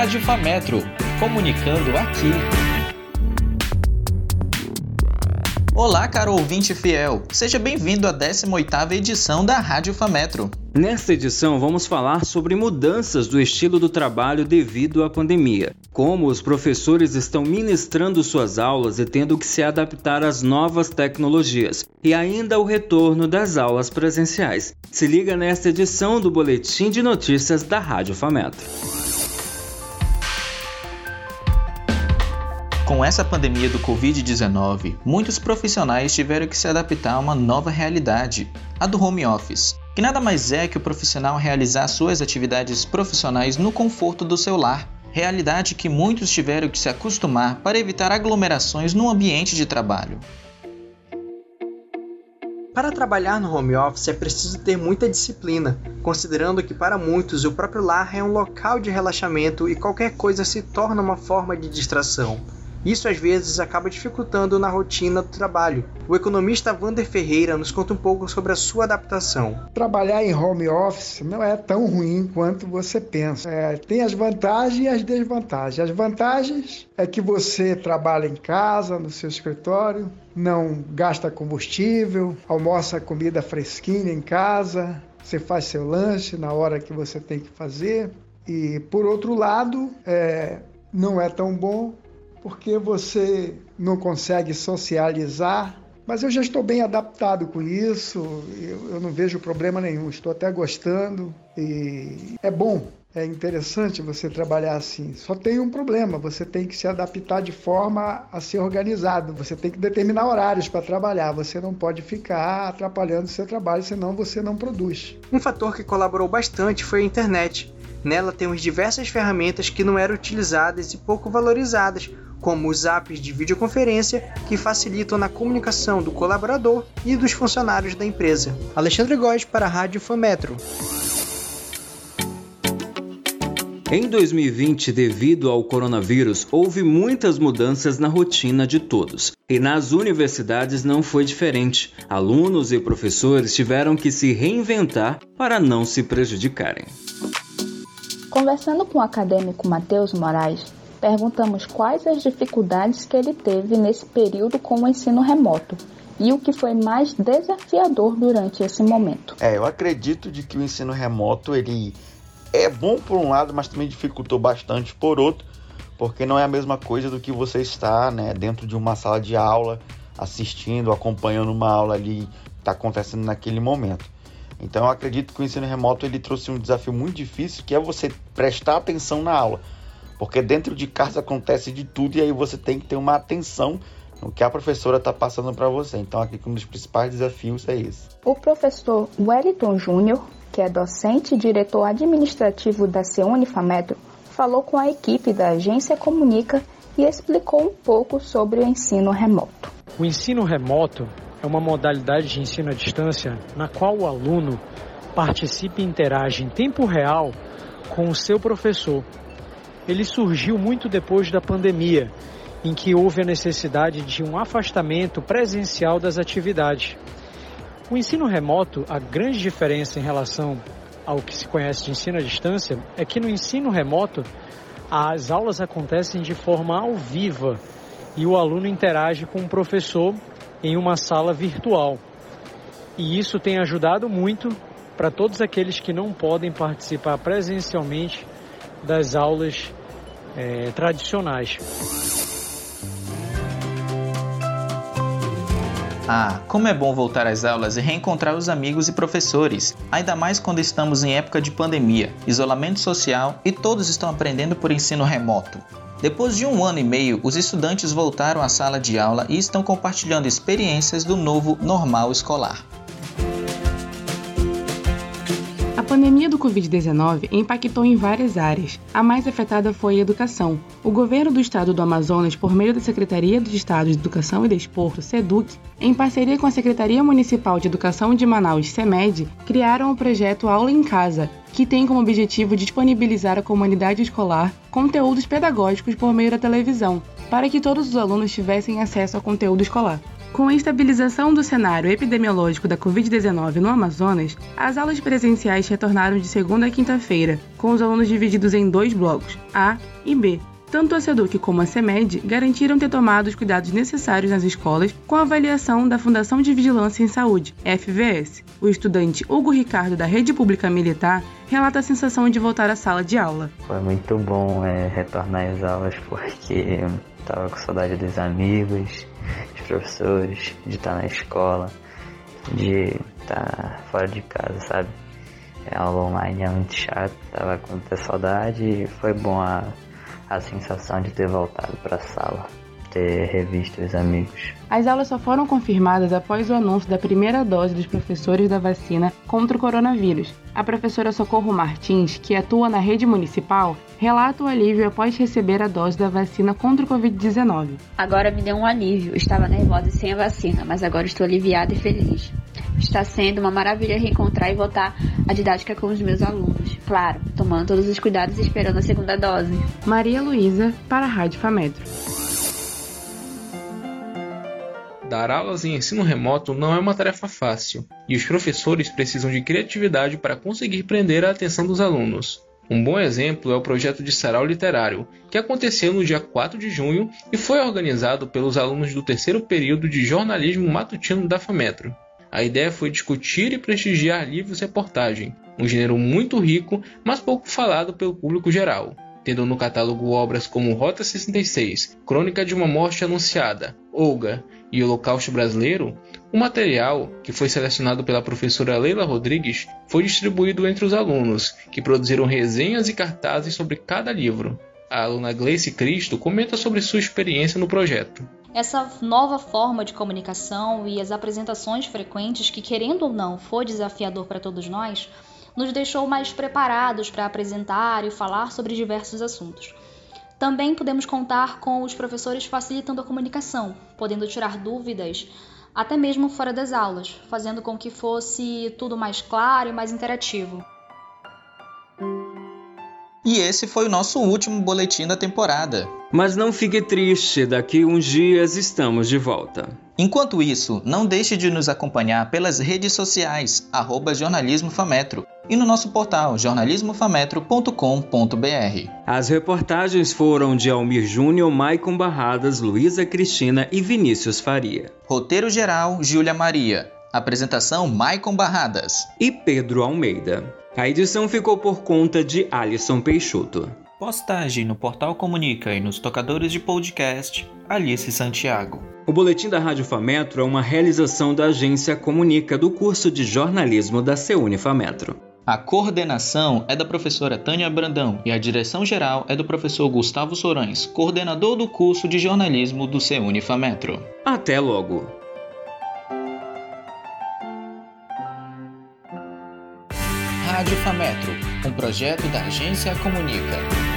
Rádio Fametro, comunicando aqui. Olá, caro ouvinte fiel. Seja bem-vindo à 18ª edição da Rádio Fametro. Nesta edição, vamos falar sobre mudanças do estilo do trabalho devido à pandemia. Como os professores estão ministrando suas aulas e tendo que se adaptar às novas tecnologias. E ainda o retorno das aulas presenciais. Se liga nesta edição do Boletim de Notícias da Rádio Fametro. Com essa pandemia do Covid-19, muitos profissionais tiveram que se adaptar a uma nova realidade, a do home office que nada mais é que o profissional realizar suas atividades profissionais no conforto do seu lar, realidade que muitos tiveram que se acostumar para evitar aglomerações no ambiente de trabalho. Para trabalhar no home office é preciso ter muita disciplina, considerando que para muitos o próprio lar é um local de relaxamento e qualquer coisa se torna uma forma de distração. Isso às vezes acaba dificultando na rotina do trabalho. O economista Vander Ferreira nos conta um pouco sobre a sua adaptação. Trabalhar em home office não é tão ruim quanto você pensa. É, tem as vantagens e as desvantagens. As vantagens é que você trabalha em casa, no seu escritório, não gasta combustível, almoça comida fresquinha em casa, você faz seu lanche na hora que você tem que fazer. E por outro lado, é, não é tão bom porque você não consegue socializar. Mas eu já estou bem adaptado com isso, eu, eu não vejo problema nenhum, estou até gostando e é bom é interessante você trabalhar assim. Só tem um problema: você tem que se adaptar de forma a ser organizado. Você tem que determinar horários para trabalhar. Você não pode ficar atrapalhando o seu trabalho, senão você não produz. Um fator que colaborou bastante foi a internet. Nela temos diversas ferramentas que não eram utilizadas e pouco valorizadas, como os apps de videoconferência que facilitam na comunicação do colaborador e dos funcionários da empresa. Alexandre Góes para a Rádio Fametro. Em 2020, devido ao coronavírus, houve muitas mudanças na rotina de todos. E nas universidades não foi diferente. Alunos e professores tiveram que se reinventar para não se prejudicarem. Conversando com o acadêmico Matheus Moraes, perguntamos quais as dificuldades que ele teve nesse período com o ensino remoto e o que foi mais desafiador durante esse momento. É, eu acredito de que o ensino remoto ele é bom por um lado, mas também dificultou bastante por outro, porque não é a mesma coisa do que você estar né, dentro de uma sala de aula, assistindo, acompanhando uma aula ali que está acontecendo naquele momento. Então eu acredito que o ensino remoto ele trouxe um desafio muito difícil, que é você prestar atenção na aula. Porque dentro de casa acontece de tudo e aí você tem que ter uma atenção no que a professora está passando para você. Então, aqui um dos principais desafios é esse. O professor Wellington Júnior, que é docente e diretor administrativo da Ceunifametro, falou com a equipe da agência Comunica e explicou um pouco sobre o ensino remoto. O ensino remoto é uma modalidade de ensino à distância na qual o aluno participa e interage em tempo real com o seu professor ele surgiu muito depois da pandemia, em que houve a necessidade de um afastamento presencial das atividades. O ensino remoto, a grande diferença em relação ao que se conhece de ensino à distância é que no ensino remoto as aulas acontecem de forma ao viva e o aluno interage com o professor em uma sala virtual. E isso tem ajudado muito para todos aqueles que não podem participar presencialmente das aulas é, tradicionais. Ah, como é bom voltar às aulas e reencontrar os amigos e professores, ainda mais quando estamos em época de pandemia, isolamento social e todos estão aprendendo por ensino remoto. Depois de um ano e meio, os estudantes voltaram à sala de aula e estão compartilhando experiências do novo normal escolar. Pandemia do Covid-19 impactou em várias áreas. A mais afetada foi a educação. O governo do estado do Amazonas, por meio da Secretaria de Estado de Educação e Desporto, SEDUC, em parceria com a Secretaria Municipal de Educação de Manaus, SEMED, criaram o projeto Aula em Casa, que tem como objetivo disponibilizar à comunidade escolar conteúdos pedagógicos por meio da televisão, para que todos os alunos tivessem acesso ao conteúdo escolar. Com a estabilização do cenário epidemiológico da Covid-19 no Amazonas, as aulas presenciais retornaram de segunda a quinta-feira, com os alunos divididos em dois blocos, A e B. Tanto a SEDUC como a CEMED garantiram ter tomado os cuidados necessários nas escolas com a avaliação da Fundação de Vigilância em Saúde, FVS. O estudante Hugo Ricardo, da Rede Pública Militar, relata a sensação de voltar à sala de aula. Foi muito bom é, retornar às aulas porque estava com saudade dos amigos, professores, de estar na escola, de estar fora de casa, sabe? A é, aula online é muito chato, tava com muita saudade e foi bom a, a sensação de ter voltado para a sala ter revisto os amigos. As aulas só foram confirmadas após o anúncio da primeira dose dos professores da vacina contra o coronavírus. A professora Socorro Martins, que atua na rede municipal, relata o alívio após receber a dose da vacina contra o Covid-19. Agora me deu um alívio. Estava nervosa e sem a vacina, mas agora estou aliviada e feliz. Está sendo uma maravilha reencontrar e voltar à didática com os meus alunos. Claro, tomando todos os cuidados e esperando a segunda dose. Maria Luísa, para a Rádio Fametro. Dar aulas em ensino remoto não é uma tarefa fácil, e os professores precisam de criatividade para conseguir prender a atenção dos alunos. Um bom exemplo é o projeto de sarau literário, que aconteceu no dia 4 de junho e foi organizado pelos alunos do terceiro período de jornalismo matutino da FAMetro. A ideia foi discutir e prestigiar livros reportagem, um gênero muito rico, mas pouco falado pelo público geral tendo no catálogo obras como Rota 66, Crônica de uma Morte Anunciada, Olga e Holocausto Brasileiro, o material, que foi selecionado pela professora Leila Rodrigues, foi distribuído entre os alunos, que produziram resenhas e cartazes sobre cada livro. A aluna Gleice Cristo comenta sobre sua experiência no projeto. Essa nova forma de comunicação e as apresentações frequentes, que querendo ou não foi desafiador para todos nós, nos deixou mais preparados para apresentar e falar sobre diversos assuntos. Também podemos contar com os professores facilitando a comunicação, podendo tirar dúvidas até mesmo fora das aulas, fazendo com que fosse tudo mais claro e mais interativo. E esse foi o nosso último boletim da temporada. Mas não fique triste, daqui uns dias estamos de volta. Enquanto isso, não deixe de nos acompanhar pelas redes sociais, arroba jornalismofametro, e no nosso portal jornalismofametro.com.br. As reportagens foram de Almir Júnior, Maicon Barradas, Luísa Cristina e Vinícius Faria. Roteiro geral, Júlia Maria. Apresentação, Maicon Barradas. E Pedro Almeida. A edição ficou por conta de Alisson Peixoto. Postagem no Portal Comunica e nos tocadores de podcast, Alice Santiago. O Boletim da Rádio Fametro é uma realização da agência Comunica do curso de jornalismo da CEUNI Fametro. A coordenação é da professora Tânia Brandão e a direção geral é do professor Gustavo Sorães, coordenador do curso de jornalismo do CEUNI Fametro. Até logo! Rádio Fametro, um projeto da agência Comunica.